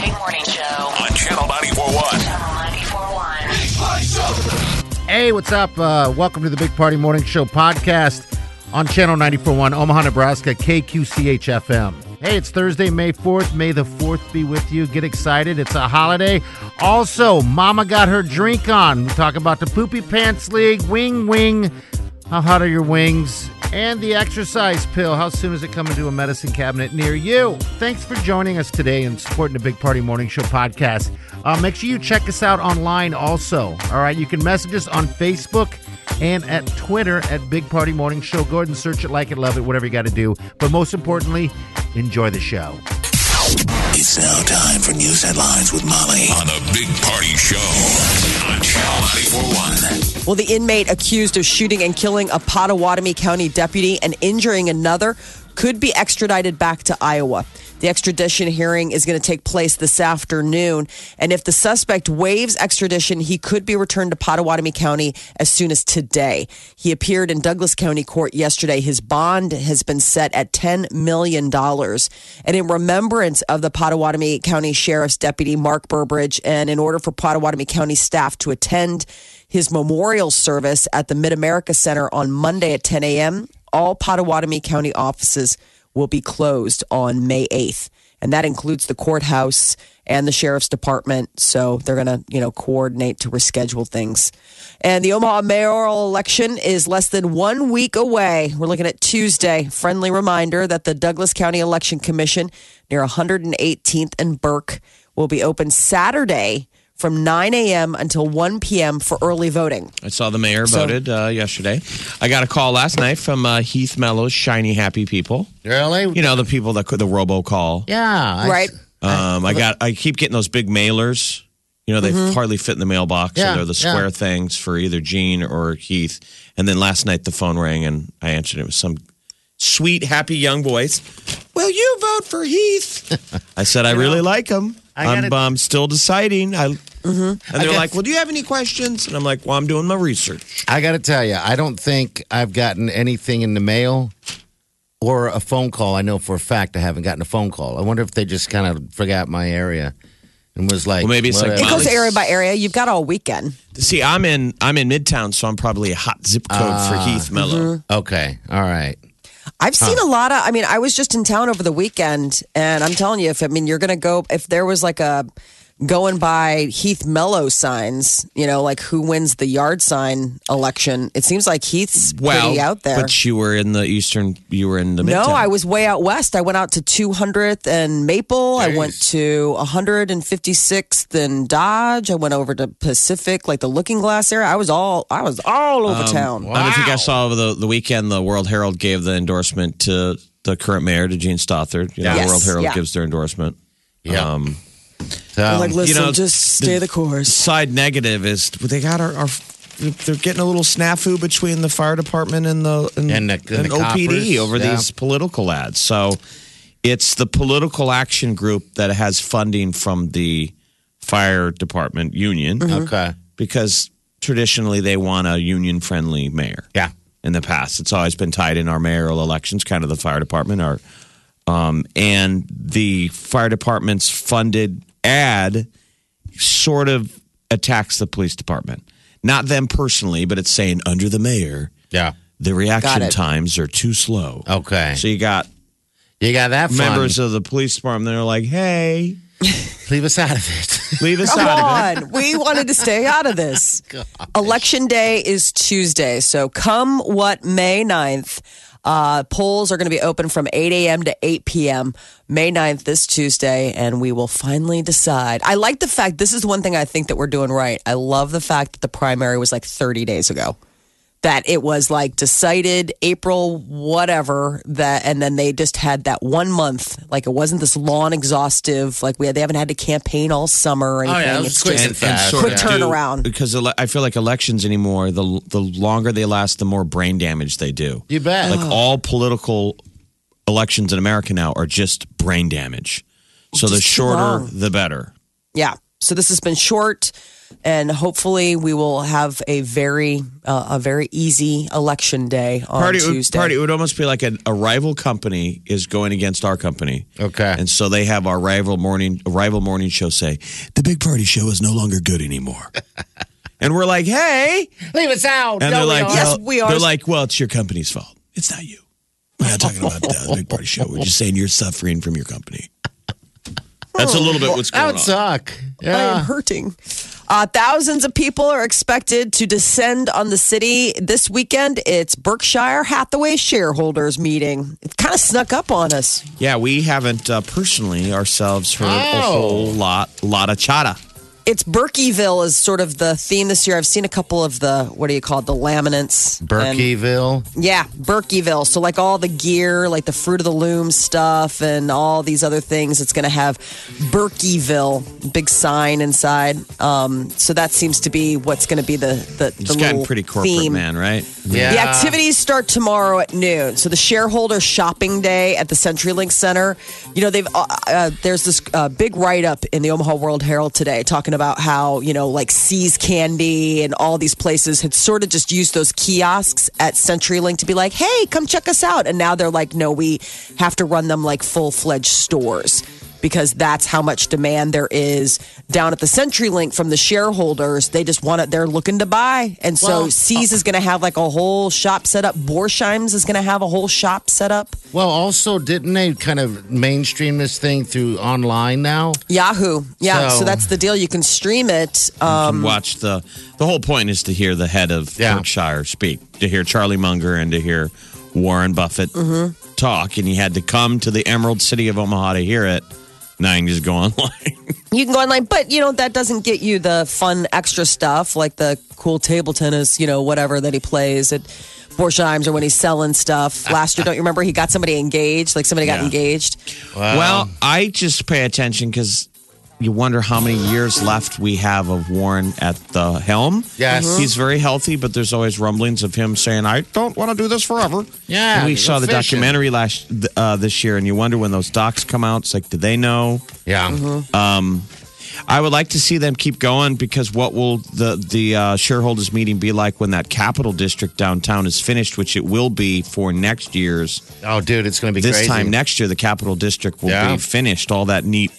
To the Big Morning Show on Channel 941. Channel 941. Hey, what's up? Uh, welcome to the Big Party Morning Show podcast on Channel 941, Omaha, Nebraska, KQCH FM. Hey, it's Thursday, May 4th. May the 4th be with you. Get excited. It's a holiday. Also, Mama got her drink on. We talk about the Poopy Pants League, Wing Wing. How hot are your wings? And the exercise pill. How soon is it coming to a medicine cabinet near you? Thanks for joining us today and supporting the Big Party Morning Show podcast. Uh, make sure you check us out online also. All right, you can message us on Facebook and at Twitter at Big Party Morning Show. Go ahead and search it, like it, love it, whatever you got to do. But most importantly, enjoy the show. It's now time for news headlines with Molly on the Big Party Show on Channel 941. Well, the inmate accused of shooting and killing a Pottawattamie County deputy and injuring another could be extradited back to Iowa. The extradition hearing is going to take place this afternoon. And if the suspect waives extradition, he could be returned to Pottawattamie County as soon as today. He appeared in Douglas County Court yesterday. His bond has been set at $10 million. And in remembrance of the Pottawattamie County Sheriff's Deputy Mark Burbridge, and in order for Pottawattamie County staff to attend his memorial service at the Mid America Center on Monday at 10 a.m., all Pottawattamie County offices will be closed on May 8th. And that includes the courthouse and the sheriff's department. So they're going to, you know, coordinate to reschedule things. And the Omaha mayoral election is less than one week away. We're looking at Tuesday. Friendly reminder that the Douglas County Election Commission near 118th and Burke will be open Saturday from 9 a.m. until 1 p.m. for early voting. I saw the mayor voted uh, yesterday. I got a call last night from uh, Heath Mello's shiny happy people. Really? You know the people that could the robocall. Yeah. I- Right. Um, I got. I keep getting those big mailers. You know they hardly fit in the mailbox. Yeah, and they're the yeah. square things for either Jean or Heath. And then last night the phone rang and I answered it with some sweet, happy young voice. Will you vote for Heath? I said I really like him. I I'm gotta- um, still deciding. I. Mm-hmm. And they're like, "Well, do you have any questions?" And I'm like, "Well, I'm doing my research." I got to tell you, I don't think I've gotten anything in the mail or a phone call. I know for a fact I haven't gotten a phone call. I wonder if they just kind of forgot my area and was like, Well, maybe it's like. It goes area by area. You've got all weekend. See, I'm in I'm in Midtown, so I'm probably a hot zip code for ah. Heath Mello. Mm-hmm. okay, all right. I've seen a lot of. I mean, I was just in town over the weekend, and I'm telling you, if I mean, you're going to go if there was like a going by Heath Mello signs, you know, like who wins the yard sign election. It seems like Heath's Well, pretty out there. but you were in the eastern. You were in the middle. no, Midtown. I was way out west. I went out to 200th and Maple. I went to 156th and Dodge. I went over to Pacific, like the Looking Glass area. I was all I was all over town. I don't think I saw over the the weekend. The World Herald gave the endorsement to the current mayor, to Jean Stothert. You know, Yes, the World Herald yeah. gives their endorsement. Yeah. Um, So, I'm like, listen, know, just stay the course. side negative is they got our. our they're getting a little snafu between the fire department and the and, And the- and the OPD coppers, over yeah. these political ads. So it's the political action group that has funding from the fire department union Mm-hmm. okay. because traditionally they want a union friendly mayor. Yeah. In the past, it's always been tied in our mayoral elections, kind of the fire department, our um, and the fire department's funded ad sort of attacks the police department. Not them personally, but it's saying under the mayor, Yeah. the reaction times are too slow. Okay. So you got you got that fun. members of the police department that are like, "Hey, Leave us out of it. leave us Come out of it." We wanted to stay out of this. Election day is Tuesday. So come what May 9th, uh, polls are going to be open from 8 a.m. to 8 p.m. May 9th, this Tuesday, and we will finally decide. I like the fact, this is one thing I think that we're doing right. I love the fact that the primary was like 30 days ago. That it was like decided April whatever that and then they just had that one month like it wasn't this long exhaustive like we had, they haven't had to campaign all summer or Oh, anything yeah, it was it's quick just and fast. sort Quick of turnaround. because ele- I feel like elections anymore, the the longer they last, the more brain damage they do. You bet. Like all political elections in America now are just brain damage. So the Just too shorter, the better. yeah so this has been short and hopefully we will have a very uh, a very easy election day on Party, Tuesday party. It would almost be like a, a rival company is going against our company. Okay. And so they have our rival morning rival morning show say the big party show is no longer good anymore. and we're like, hey, Leave us out. and No, they're we like, are. Yes, we are. They're like, well, it's your company's fault. It's not you. We're not talking about the big party show. We're just saying you're suffering from your company. That's a little bit what's that going would on. suck. I am hurting. Uh, thousands of people are expected to descend on the city this weekend. It's Berkshire Hathaway shareholders meeting. It kind of snuck up on us. Yeah, we haven't uh, personally ourselves heard a Oh. whole lot, lot of chata. It's Berkeyville is sort of the theme this year. I've seen a couple of the what do you call it, the laminates. And- Berkeyville. yeah, Berkeyville. So like all the gear, like the fruit of the loom stuff, and all these other things. It's going to have Berkeyville big sign inside. Um, so that seems to be what's going to be the the, It's the gotten pretty corporate, theme. man, right? Yeah. The activities start tomorrow at noon. So the shareholder shopping day at the CenturyLink Center. You know, they've uh, uh, there's this uh, big write up in the Omaha World Herald today talking about how you know like See's Candy and all these places had sort of just used those kiosks at CenturyLink to be like, hey, come check us out, and now they're like, no, we have to run them like full fledged stores. Because that's how much demand there is down at the CenturyLink from the shareholders. They just want it. They're looking to buy, and so Well, See's is going to have like a whole shop set up. Borsheim's is going to have a whole shop set up. Well, also, didn't they kind of mainstream this thing through online now? Yahoo, yeah. So, So- that's the deal. You can stream it. You Um, can watch the the whole point is to hear the head of Yeah. Berkshire speak, to hear Charlie Munger and to hear Warren Buffett Mm-hmm. talk, and you had to come to the Emerald City of Omaha to hear it. Now you can just go online. you can go online, but you know that doesn't get you the fun extra stuff like the cool table tennis, you know, whatever that he plays at Borsheim's or when he's selling stuff. Last year, don't you remember he got somebody engaged? Like somebody got Yeah. engaged. well, I just pay attention because you wonder how many years left we have of Warren at the helm. Yes. Mhm. he's very healthy, but there's always rumblings of him saying, "I don't want to do this forever." Yeah, And we saw the fishing. documentary last uh, this year, and you wonder when those docs come out. It's like, do they know? Yeah. Um, I would like to see them keep going because what will the the uh, shareholders meeting be like when that capital district downtown is finished, which it will be for next year's. Oh, dude, it's going to be This crazy. time next year, the capital district will Yeah. be finished. All that neat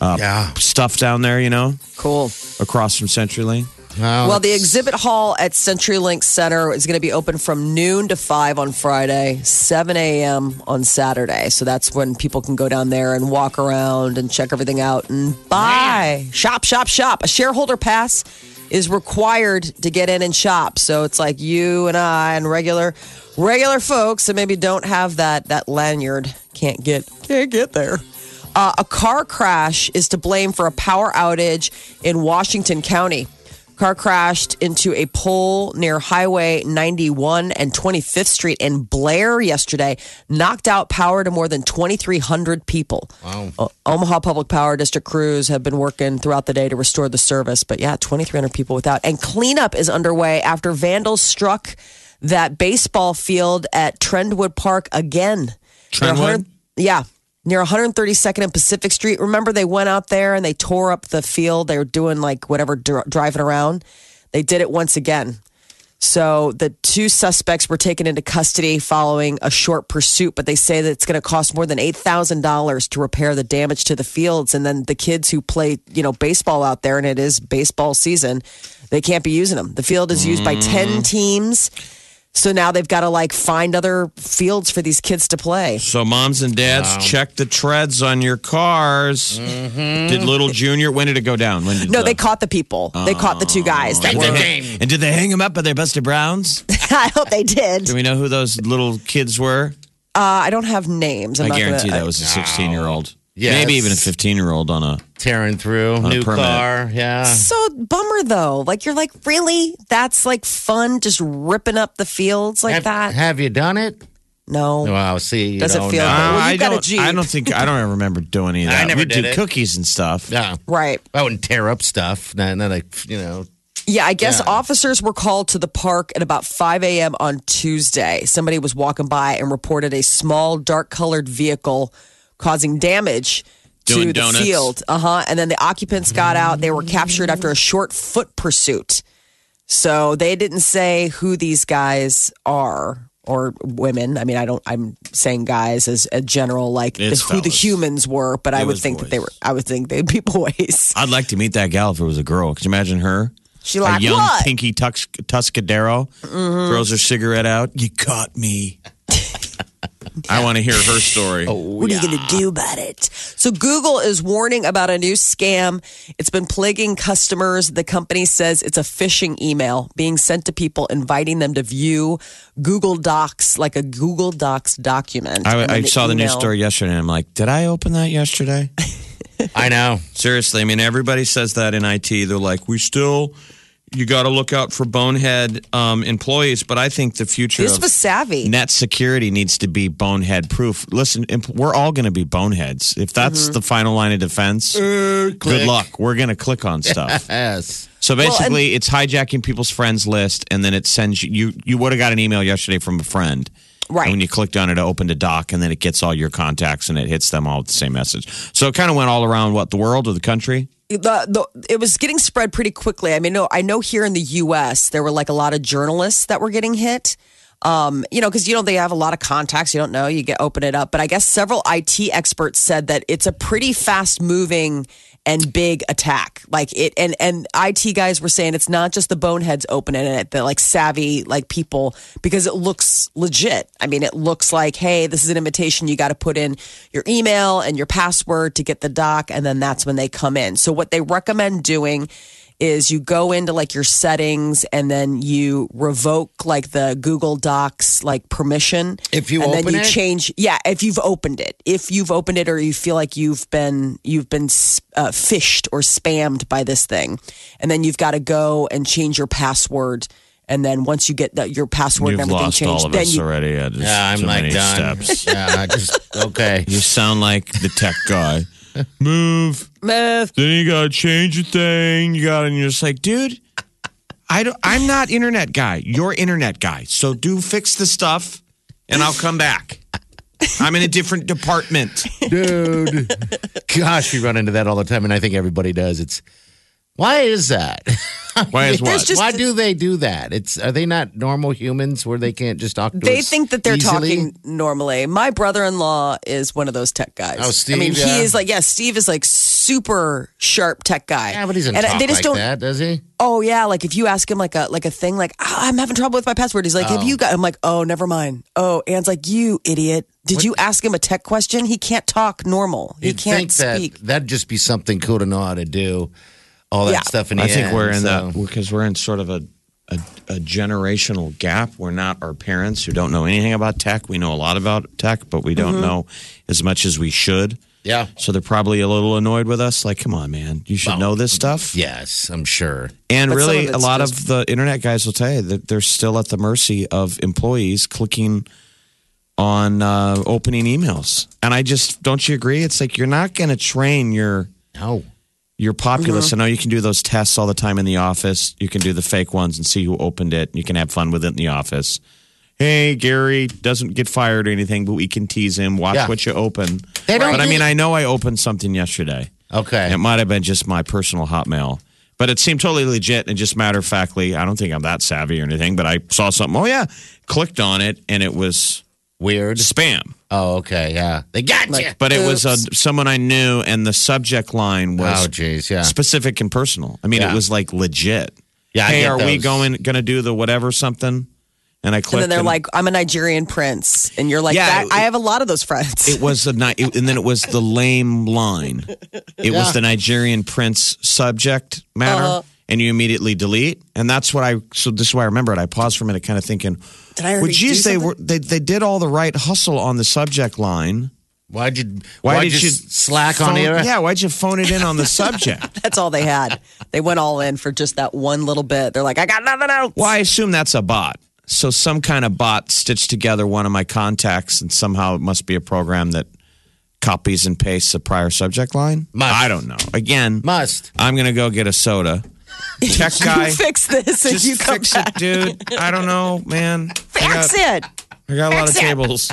Uh, yeah. stuff down there, you know, Cool. across from CenturyLink. Well, Well, the exhibit hall at CenturyLink Center is going to be open from noon to 5 on Friday, 7 a.m. on Saturday. So that's when people can go down there and walk around and check everything out and buy. Shop, shop, shop. A shareholder pass is required to get in and shop. So it's like you and I and regular regular folks that maybe don't have that that lanyard can't get can't get there. Uh, a car crash is to blame for a power outage in Washington County. Car crashed into a pole near Highway 91 and 25th Street in Blair yesterday, knocked out power to more than 2,300 people. Wow. Omaha Public Power District crews have been working throughout the day to restore the service, but yeah, 2,300 people without. And cleanup is underway after vandals struck that baseball field at Trendwood Park again. Trendwood? 100 Yeah. Near 132nd and Pacific Street. Remember, they went out there and they tore up the field. They were doing like whatever, dr- driving around. They did it once again. So the two suspects were taken into custody following a short pursuit, but they say that it's going to cost more than $8,000 to repair the damage to the fields. And then the kids who play, you know, baseball out there, and it is baseball season, they can't be using them. The field is used by 10 mm-hmm. teams. So now they've got to like find other fields for these kids to play. So, moms and dads, check the treads on your cars. Did little Junior? When did it go down? When did No, the- they caught the people. They caught the two guys. That And were, did, they, and did they hang them up by their Buster Browns? I hope they did. Do we know who those little kids were? Uh, I don't have names. I'm I guarantee gonna, that was a 16 year old. Yes. Maybe even a 15 year old on a. tearing through a new permit. car. Yeah. So bummer though. Like you're like, really? That's like fun, just ripping up the fields like have, that. have you done it? no. Well, see, you Does it don't feel know. good? Uh, well, I you've got a don't. Jeep. I don't think. I don't remember doing any of I never we did do it. cookies and stuff. Yeah. Right. Oh, I wouldn't tear up stuff. Not, not like, you know. Yeah, I guess Yeah. officers were called to the park at about 5 a.m. on Tuesday. Somebody was walking by and reported a small, dark colored vehicle causing damage Doing to the donuts. field. Uh huh. And then the occupants got out. They were captured after a short foot pursuit. So they didn't say who these guys are or women. I mean, I don't. I'm saying guys as a general, like the, It's who the fellas. humans were. But I It would was think that they were. boys. I would think they'd be boys. I'd like to meet that gal if it was a girl. Could you imagine her? She a young what? pinky tux- Tuscadero Mm-hmm. throws her cigarette out. You caught me. I want to hear her story. Oh, what are you going to do about it? So, Google is warning about a new scam. It's been plaguing customers. The company says it's a phishing email being sent to people inviting them to view Google Docs, like a Google Docs document. I, And then I saw the news story yesterday, and I'm like, did I open that yesterday? I know. Seriously, I mean, everybody says that in IT. They're like, we still, you got to look out for bonehead um, employees. But I think the future This of was savvy. net security needs to be bonehead proof. Listen, imp- we're all going to be boneheads. If that's Mm-hmm. the final line of defense, good click. luck. We're going to click on stuff. Yes. So basically, it's hijacking people's friends list, and then it sends you. You, you would have got an email yesterday from a friend. Right. And when you clicked on it, it opened a doc, and then it gets all your contacts, and it hits them all with the same message. So it kind of went all around what the world or the country. The, the it was getting spread pretty quickly. I mean, no, I know here in the U.S. there were like a lot of journalists that were getting hit. Um, you know, because you know they have a lot of contacts. You don't know, you get open it up. But I guess several IT experts said that it's a pretty fast moving and big attack. Like it, and and IT guys were saying it's not just the boneheads opening it, the like savvy like people because it looks legit. I mean, it looks like hey, this is an invitation. You got to put in your email and your password to get the doc, and then that's when they come in. So what they recommend doing is you go into like your settings and then you revoke like the Google Docs like permission. If you and then you it? change, yeah, if you've opened it, if you've opened it or you feel like you've been you've been uh, fished or spammed by this thing, and then you've got to go and change your password. And then once you get the, your password You've and everything lost changed, all of then us you already. Yeah, there's Yeah, I'm too like many done. steps. yeah, I just okay. You sound like the tech guy. Move. move. Then you gotta change a thing. You got, and you're just like, dude, I don't. I'm not internet guy. You're internet guy. So do fix the stuff, and I'll come back. I'm in a different department. Dude. Gosh, we run into that all the time, and I think everybody does. It's why is that? Why is what? just- why do they do that? It's are they not normal humans where they can't just talk to They us think that they're easily? talking normally. My brother-in-law is one of those tech guys. Oh, Steve, I mean, yeah. he is like, yeah, Steve is like super sharp tech guy. Yeah, but he doesn't and talk they just like don't. that, does he? Oh yeah, like if you ask him like a like a thing like "Ah, I'm having trouble with my password, he's like, "Have you got?" I'm like, "Oh, never mind." Oh, Anne's like, "You idiot! Did you ask him a tech question? He can't talk normal. He You'd can't think that speak." that'd just be something cool to know how to do. All that Yeah. stuff in the I think end, we're in so. that because we're in sort of a, a a generational gap. We're not our parents who don't know anything about tech. We know a lot about tech, but we don't Mm-hmm. know as much as we should. Yeah. So they're probably a little annoyed with us. Like, come on, man, you should know this stuff. Yes, I'm sure. And But really, a lot just- of the internet guys will tell you that they're still at the mercy of employees clicking on uh, opening emails. And I just don't you agree? It's like you're not going to train your No. Your populace. Mm-hmm. I know you can do those tests all the time in the office. You can do the fake ones and see who opened it. You can have fun with it in the office. Hey, Gary doesn't get fired or anything, but we can tease him. Watch Yeah. what you open. They don't but I mean, I know I opened something yesterday. Okay. It might have been just my personal Hotmail, but it seemed totally legit and just matter of factly. I don't think I'm that savvy or anything, but I saw something. Oh yeah, clicked on it and it was Weird. spam. Oh, okay. Yeah. They got you. But it was uh, Oops. someone I knew, and the subject line was Oh, geez. Yeah. specific and personal. I mean, Yeah. it was like legit. Yeah. I hey, get are we going going to do the whatever something? And I clicked. And then they're and like, "I'm a Nigerian prince," and you're like, Yeah, that, it- "I have a lot of those friends." it was a ni- it, and then it was the lame line. It was the Nigerian prince subject matter, Uh-huh. And you immediately delete. And that's what I. So this is why I remember it. I paused for a minute, kind of thinking, Did I "Well, already geez, do they something? were they they did all the right hustle on the subject line." Why'd you? Why why'd did you slack on phone- the air? Yeah, why'd you phone it in on the subject? That's all they had. They went all in for just that one little bit. They're like, I got nothing else. well, I assume that's a bot. So some kind of bot stitched together one of my contacts, and somehow it must be a program that copies and pastes a prior subject line. Must. I don't know. Again, Must. I'm gonna go get a soda. Tech guy, You fix this and just you come fix back. it, dude. I don't know, man. I got, Fix it. I got a lot of Fix it. tables.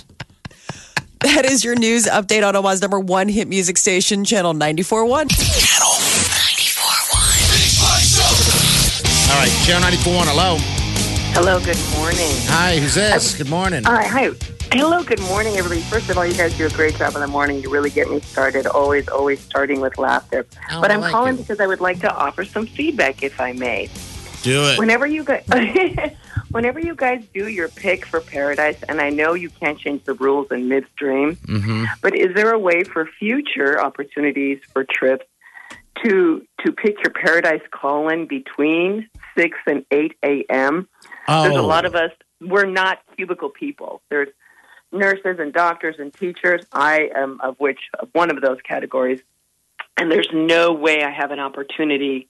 That is your news update on Omaha's number one hit music station, Channel 94.1. Channel 94.1. All right, Channel 94.1, hello. Hello, good morning. Hi, who's this? Good morning. Right, hi. Hello, good morning, everybody. First of all, you guys do a great job in the morning. You really get me started. Always, always starting with laughter. Oh, but I'm like calling it. because I would like to offer some feedback, if I may. Do it. Whenever you guys, whenever you guys do your pick for paradise, and I know you can't change the rules in midstream, Mm-hmm. but is there a way for future opportunities for trips to to pick your paradise call in between six and eight a.m.? Oh, There's a oh. lot of us. We're not cubicle people. There's nurses and doctors and teachers. I am of which one of those categories, and there's no way I have an opportunity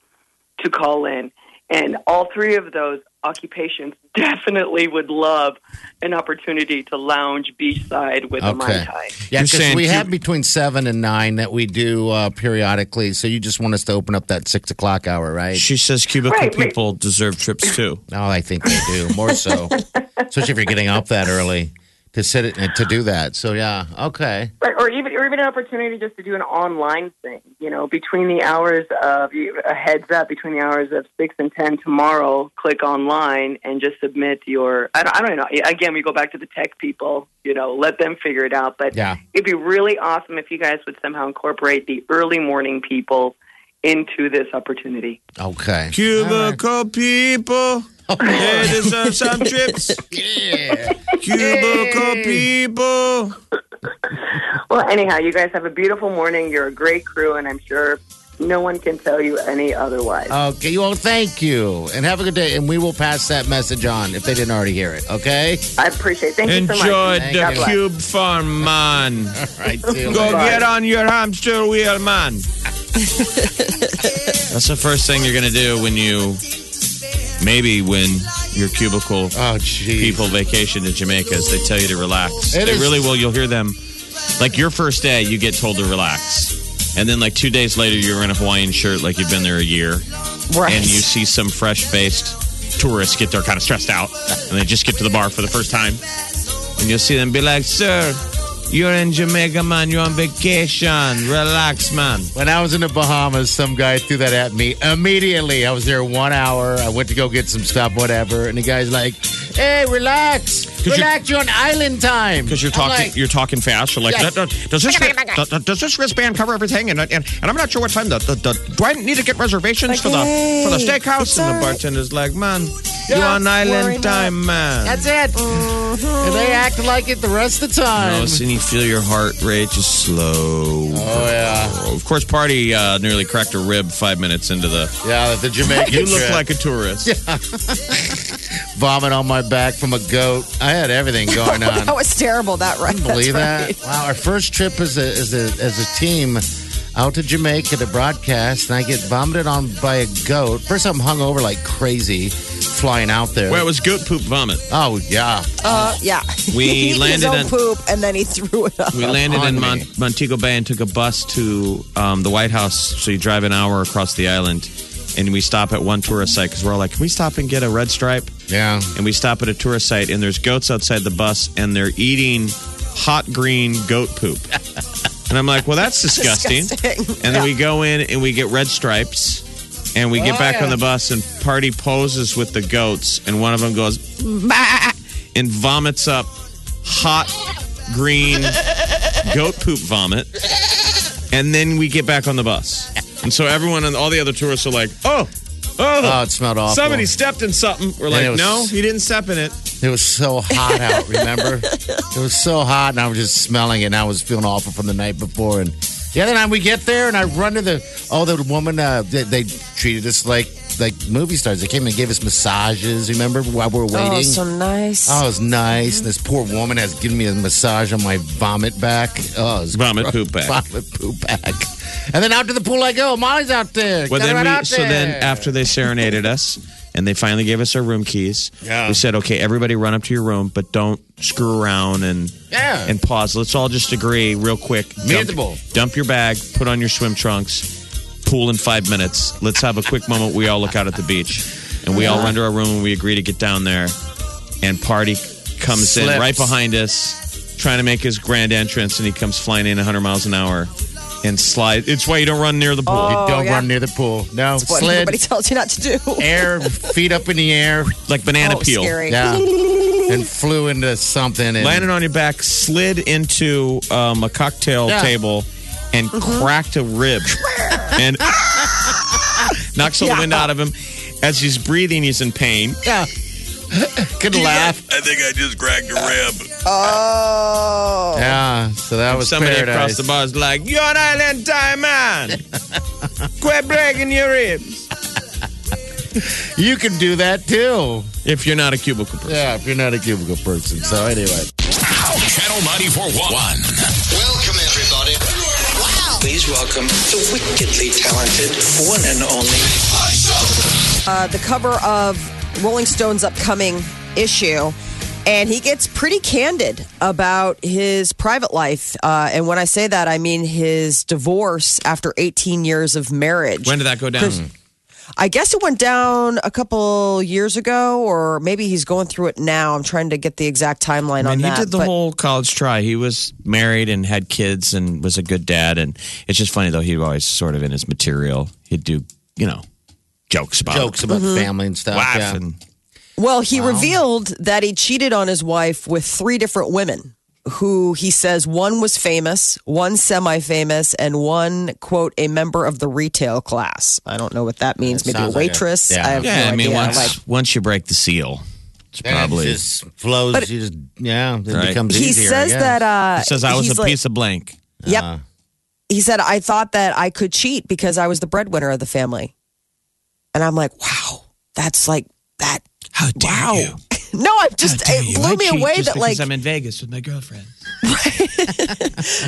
to call in. And all three of those occupations definitely would love an opportunity to lounge beachside with a mai tai. Yeah, because we have between seven and nine that we do uh, periodically. So you just want us to open up that six o'clock hour, right? She says cubicle Right, right. people deserve trips too. No, I think they do more so, especially if you're getting up that early to sit it to do that. So yeah, okay. Right, or even or even an opportunity just to do an online thing. You know, between the hours of a heads up between the hours of six and ten tomorrow. Click online and just submit your. I don't, I don't know. Again, we go back to the tech people. You know, let them figure it out. But Yeah. it'd be really awesome if you guys would somehow incorporate the early morning people into this opportunity. Okay. Cubicle people, they deserve uh, some trips. Yeah. Cubicle people. Well, anyhow, you guys have a beautiful morning. You're a great crew, and I'm sure no one can tell you any otherwise. Okay. Well, thank you, and have a good day. And we will pass that message on if they didn't already hear it. Okay. I appreciate it. Thank you so much. Enjoy Thank the you. cube farm, man. All right. See you Go later. get on your hamster wheel, man. That's the first thing you're going to do when you maybe when your cubicle Oh, people vacation to Jamaica is they tell you to relax. It they is- really will. You'll hear them. Like your first day, you get told to relax. And then, like two days later, you're in a Hawaiian shirt like you've been there a year. Right. And you see some fresh faced tourists get there kind of stressed out. And they just get to the bar for the first time. And you'll see them be like, Sir, you're in Jamaica, man. You're on vacation. Relax, man. When I was in the Bahamas, some guy threw that at me immediately. I was there one hour. I went to go get some stuff, whatever, and the guy's like, "Hey, relax, you're- relax. You're on island time." Because you're talking, like, you're talking fast. You're like, Yeah. "Does- does this does, does this wristband cover everything? And, and and I'm not sure what time. The, the, the do I need to get reservations for the for the steakhouse? And the all right. bartender's like, man, you're on worry island not. time, man. That's it. And they act like it the rest of the time. Oh, and you feel your heart rate just slow. Oh yeah, Of course, party uh, nearly cracked a rib five minutes into the. yeah. The Jamaican. You look like a tourist. vomit on my back from a goat. I had everything going on. That was terrible. That right? Believe That's that? Wow, our first trip as a as a as a team out to Jamaica to broadcast, and I get vomited on by a goat. First, I'm hung over like crazy, flying out there. Well, it was goat poop vomit. oh yeah, Uh, yeah. We he landed his own on- poop and then he threw it up. We landed in. Mon- Montego Bay and took a bus to um, the White House. So you drive an hour across the island, and we stop at one tourist site because we're all like, "Can we stop and get a red stripe?" Yeah. And we stop at a tourist site, and there's goats outside the bus, and they're eating hot green goat poop. and I'm like, "Well, that's disgusting." Disgusting. And then we go in and we get red stripes. And we get Oh, back yeah. on the oh. bus and party poses with the goats, and one of them goes "Bah," and vomits up hot green goat poop vomit. And then we get back on the bus. And so everyone and all the other tourists are like, oh, oh, Oh, it smelled awful. somebody stepped in something. We're like, it was- no, he didn't step in it. It was so hot out. Remember, it was so hot, and I was just smelling it. and I was feeling awful from the night before. And the other night we get there, and I run to the oh, the woman. Uh, they, they treated us like like movie stars. They came and gave us massages. Remember while we were oh, waiting? Oh, so nice. Oh, it was nice. And this poor woman has given me a massage on my vomit back. Oh, it was Vomit poop back. Vomit poop back. And then out to the pool I go. Molly's out there. Well, Got then right we, out so then after they serenaded us and they finally gave us our room keys, Yeah. we said, okay, everybody run up to your room, but don't screw around and Yeah. and pause. Let's all just agree real quick. Me at the Dump, bowl. dump your bag, put on your swim trunks, pool in five minutes. Let's have a quick moment. We all look out at the beach and we all run to our room and we agree to get down there. And party comes in right behind us, trying to make his grand entrance, and he comes flying in 100 miles an hour and slide. It's why you don't run near the pool. You don't Oh, yeah. run near the pool. No, That's what slid, everybody tells you not to do. air, feet up in the air. like banana oh, peel. scary. Yeah. and flew into something. And landed on your back, slid into um, a cocktail Yeah. table, and mm-hmm. cracked a rib, and knocks all the wind out of him. As he's breathing, he's in pain. Yeah. Could laugh. I think I just cracked a rib. Oh. Yeah. So that was Somebody paradise. across the bar is like, "You're an island time man. Quit breaking your ribs." You can do that too. If you're not a cubicle person. Yeah, if you're not a cubicle person. So anyway. Channel 94.1. Welcome, everybody. Wow. Please welcome the wickedly talented one and only. Uh, the cover of Rolling Stone's upcoming issue. And he gets pretty candid about his private life. Uh, and when I say that, I mean his divorce after 18 years of marriage. When did that go down? Chris- I guess it went down a couple years ago, or maybe he's going through it now. I'm trying to get the exact timeline I on mean, he that. did the but- whole college try. He was married and had kids and was a good dad. And it's just funny though. He'd always sort of in his material, he'd do you know jokes about Jokes about Mm-hmm. family and stuff. laugh yeah. and Well, he revealed that he cheated on his wife with three different women who he says one was famous, one semi famous, and one, quote, a member of the retail class. I don't know what that means. That Maybe a sounds like a- waitress. yeah. I have yeah. no I mean, idea. once Like, once you break the seal, it's probably. it just flows. But- just yeah, it Right. becomes he easier. I says guess. that uh, he says I was a like- piece of blank. Yep. Uh, he said, I thought that I could cheat because I was the breadwinner of the family. And I'm like, wow, that's like that. How dare Wow. you? No, I'm just, it blew me away that like, I'm in Vegas with my girlfriend.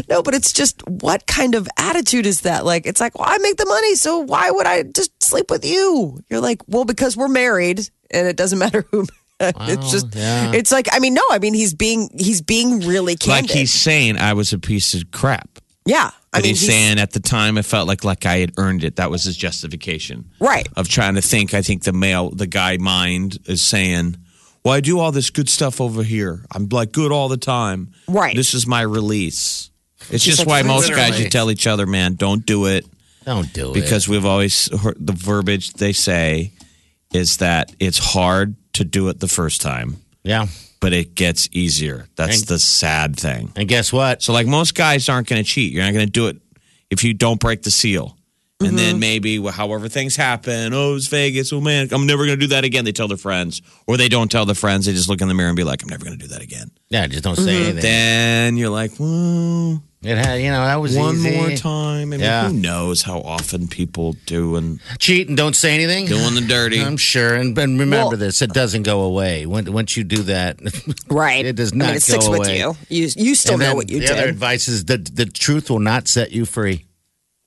no, but it's just what kind of attitude is that? Like, it's like, well, I make the money, so why would I just sleep with you? You're like, well, because we're married and it doesn't matter who. it's just, yeah. it's like, I mean, no, I mean, he's being, he's being really candid. Like he's saying I was a piece of crap. yeah. I But mean, he's, saying at the time it felt like like I had earned it. That was his justification. Right. Of trying to think. I think the male, the guy mind is saying, "Well, I do all this good stuff over here. I'm like good all the time. Right. This is my release." It's He's just like, why most guys you tell each other, man, don't do it don't do it because we've always heard the verbiage they say is that it's hard to do it the first time, yeah. but it gets easier. That's And- the sad thing. And guess what? So, like most guys aren't going to cheat. You're not going to do it if you don't break the seal. And Mm-hmm. then maybe, well, however things happen, oh, it's Vegas. Oh man, I'm never going to do that again. They tell their friends, or they don't tell their friends. They just look in the mirror and be like, I'm never going to do that again. Yeah, just don't say Mm-hmm. anything. Then you're like, well, It had, you know, that was one easy. more time. And Yeah. who knows how often people do and Cheat and don't say anything. doing the dirty. I'm sure. And, and remember Well- this: it doesn't go away. When, once you do that, right. It does I not mean, it sticks go with away. you. You, you still And know then what you the did. other advice is that the truth will not set you free.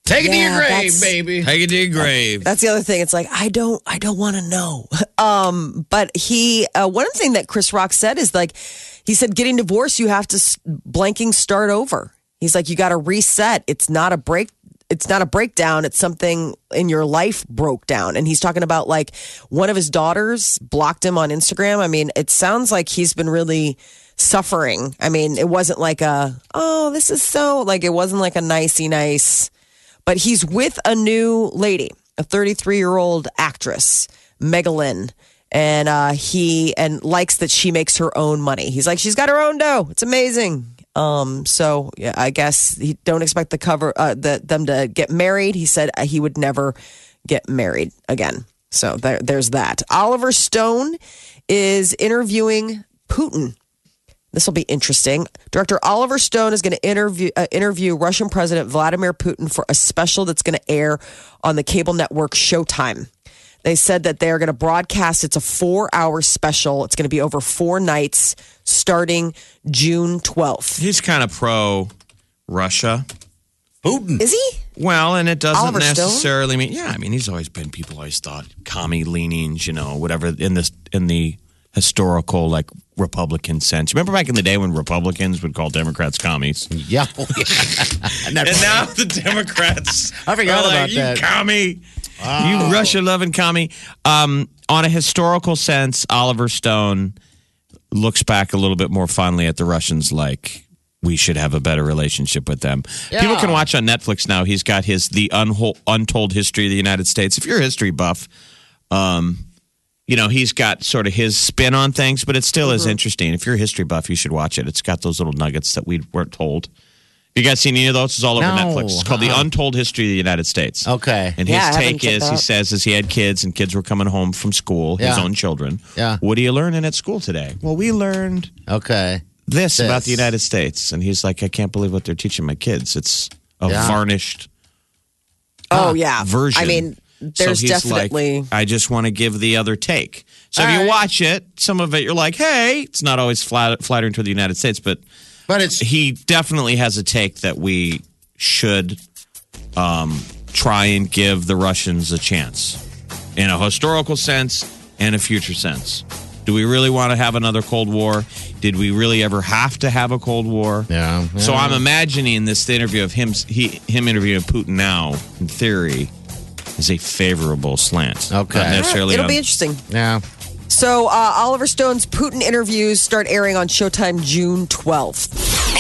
Take it to your grave, baby. Take it to your grave. That's the other thing. It's like I don't, I don't want to know. Um, but he, uh, one thing that Chris Rock said is like, he said, getting divorced, you have to s- blanking start over. He's like, you got to reset. It's not a break. It's not a breakdown. It's something in your life broke down. And he's talking about like one of his daughters blocked him on Instagram. I mean, it sounds like he's been really suffering. I mean, it wasn't like a, oh, this is so like it wasn't like a nicey nice but he's with a new lady, a 33 year old actress, Megalyn. And uh, he and likes that she makes her own money. He's like, she's got her own dough. It's amazing. Um, so yeah, I guess he don't expect the cover uh, the, them to get married. He said uh, he would never get married again. So there, there's that. Oliver Stone is interviewing Putin this will be interesting. Director Oliver Stone is going to interview uh, interview Russian President Vladimir Putin for a special that's going to air on the cable network Showtime. They said that they're going to broadcast. It's a four hour special. It's going to be over four nights starting June 12th. He's kind of pro Russia. Putin. Is he? Well, and it doesn't Oliver Stone? necessarily mean yeah. I mean, he's always been. People always thought commie leanings, you know, whatever in this in the historical like Republican sense. Remember back in the day when Republicans would call Democrats commies, Yeah. Yeah. and now the Democrats I forgot like, about you that." commie, you Russia loving commie. Um, on a historical sense, Oliver Stone looks back a little bit more fondly at the Russians, like we should have a better relationship with them. People can watch on Netflix now. He's got his the Unhol- untold history of the United States. If you're a history buff, um, you know he's got sort of his spin on things, but it still is mm-hmm. interesting. If you're a history buff, you should watch it. It's got those little nuggets that we weren't told. You guys seen any of those? It's all over No. Netflix. It's called The Uh-uh. Untold History of the United States. Okay. And his haven't take is, he says, as he had kids and kids were coming home from school, his own children. Yeah. What are you learning at school today? Well, we learned Okay. this, about the United States. And he's like, I can't believe what they're teaching my kids. It's a Yeah. varnished Oh, yeah. version. I mean, there's so definitely. Like, I just want to give the other take. So if you right. watch it, some of it you're like, hey, it's not always flat, flattering to the United States, but But it's he definitely has a take that we should um, try and give the Russians a chance in a historical sense and a future sense. Do we really want to have another Cold War? Did we really ever have to have a Cold War? yeah. So. I'm imagining this interview of him he him interviewing Putin now, in theory, is a favorable slant. Okay. Not necessarily It'll on- be interesting. Yeah. So, uh, Oliver Stone's Putin interviews start airing on Showtime June 12th.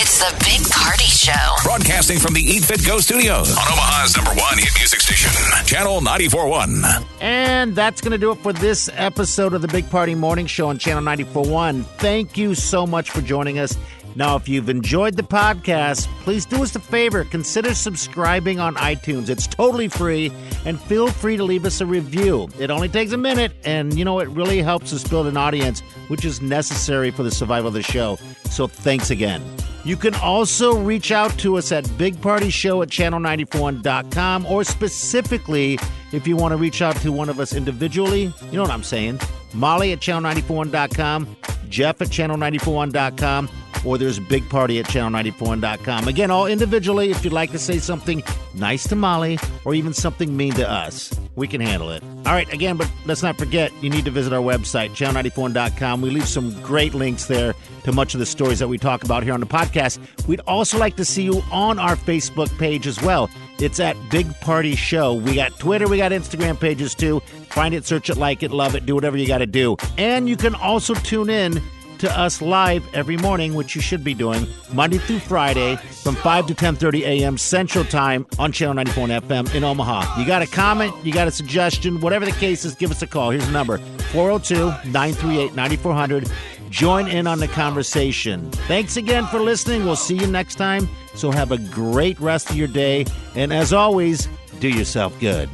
It's the Big Party Show. Broadcasting from the Eat Fit Go studios on Omaha's number one hit music station, Channel 94.1. And that's going to do it for this episode of the Big Party Morning Show on Channel 94.1. Thank you so much for joining us. Now, if you've enjoyed the podcast, please do us a favor. Consider subscribing on iTunes. It's totally free, and feel free to leave us a review. It only takes a minute, and you know, it really helps us build an audience, which is necessary for the survival of the show. So thanks again. You can also reach out to us at bigpartyshow at channel941.com or specifically if you want to reach out to one of us individually. You know what I'm saying? Molly at channel941.com, Jeff at channel941.com, or there's Big Party at channel941.com. Again, all individually if you'd like to say something nice to Molly or even something mean to us. We can handle it. All right, again, but let's not forget, you need to visit our website, channel94.com. We leave some great links there to much of the stories that we talk about here on the podcast. We'd also like to see you on our Facebook page as well. It's at Big Party Show. We got Twitter, we got Instagram pages too. Find it, search it, like it, love it, do whatever you got to do. And you can also tune in to us live every morning, which you should be doing Monday through Friday from 5 to 10:30 a.m. Central Time on Channel 94 FM in Omaha. You got a comment, you got a suggestion, whatever the case is, give us a call. Here's the number: 402-938-9400. Join in on the conversation. Thanks again for listening. We'll see you next time. So have a great rest of your day, and as always, do yourself good.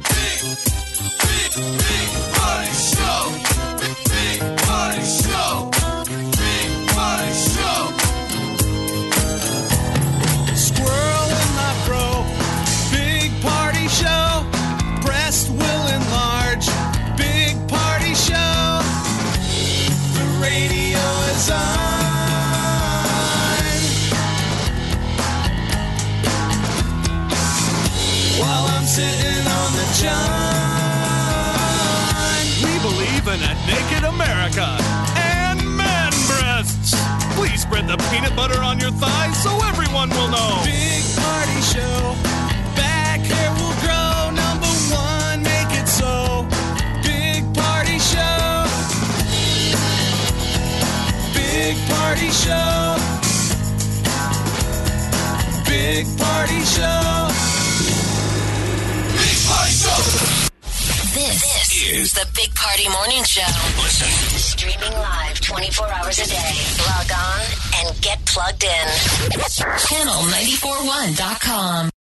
Please the peanut butter on your thighs so everyone will know. Big party show. Back hair will grow. Number one, make it so. Big party show. Big party show. Big party show. Big party show. This, is the Big Party Morning Show. Listen. Streaming live 24 hours a day. Log on and get plugged in. Channel941.com.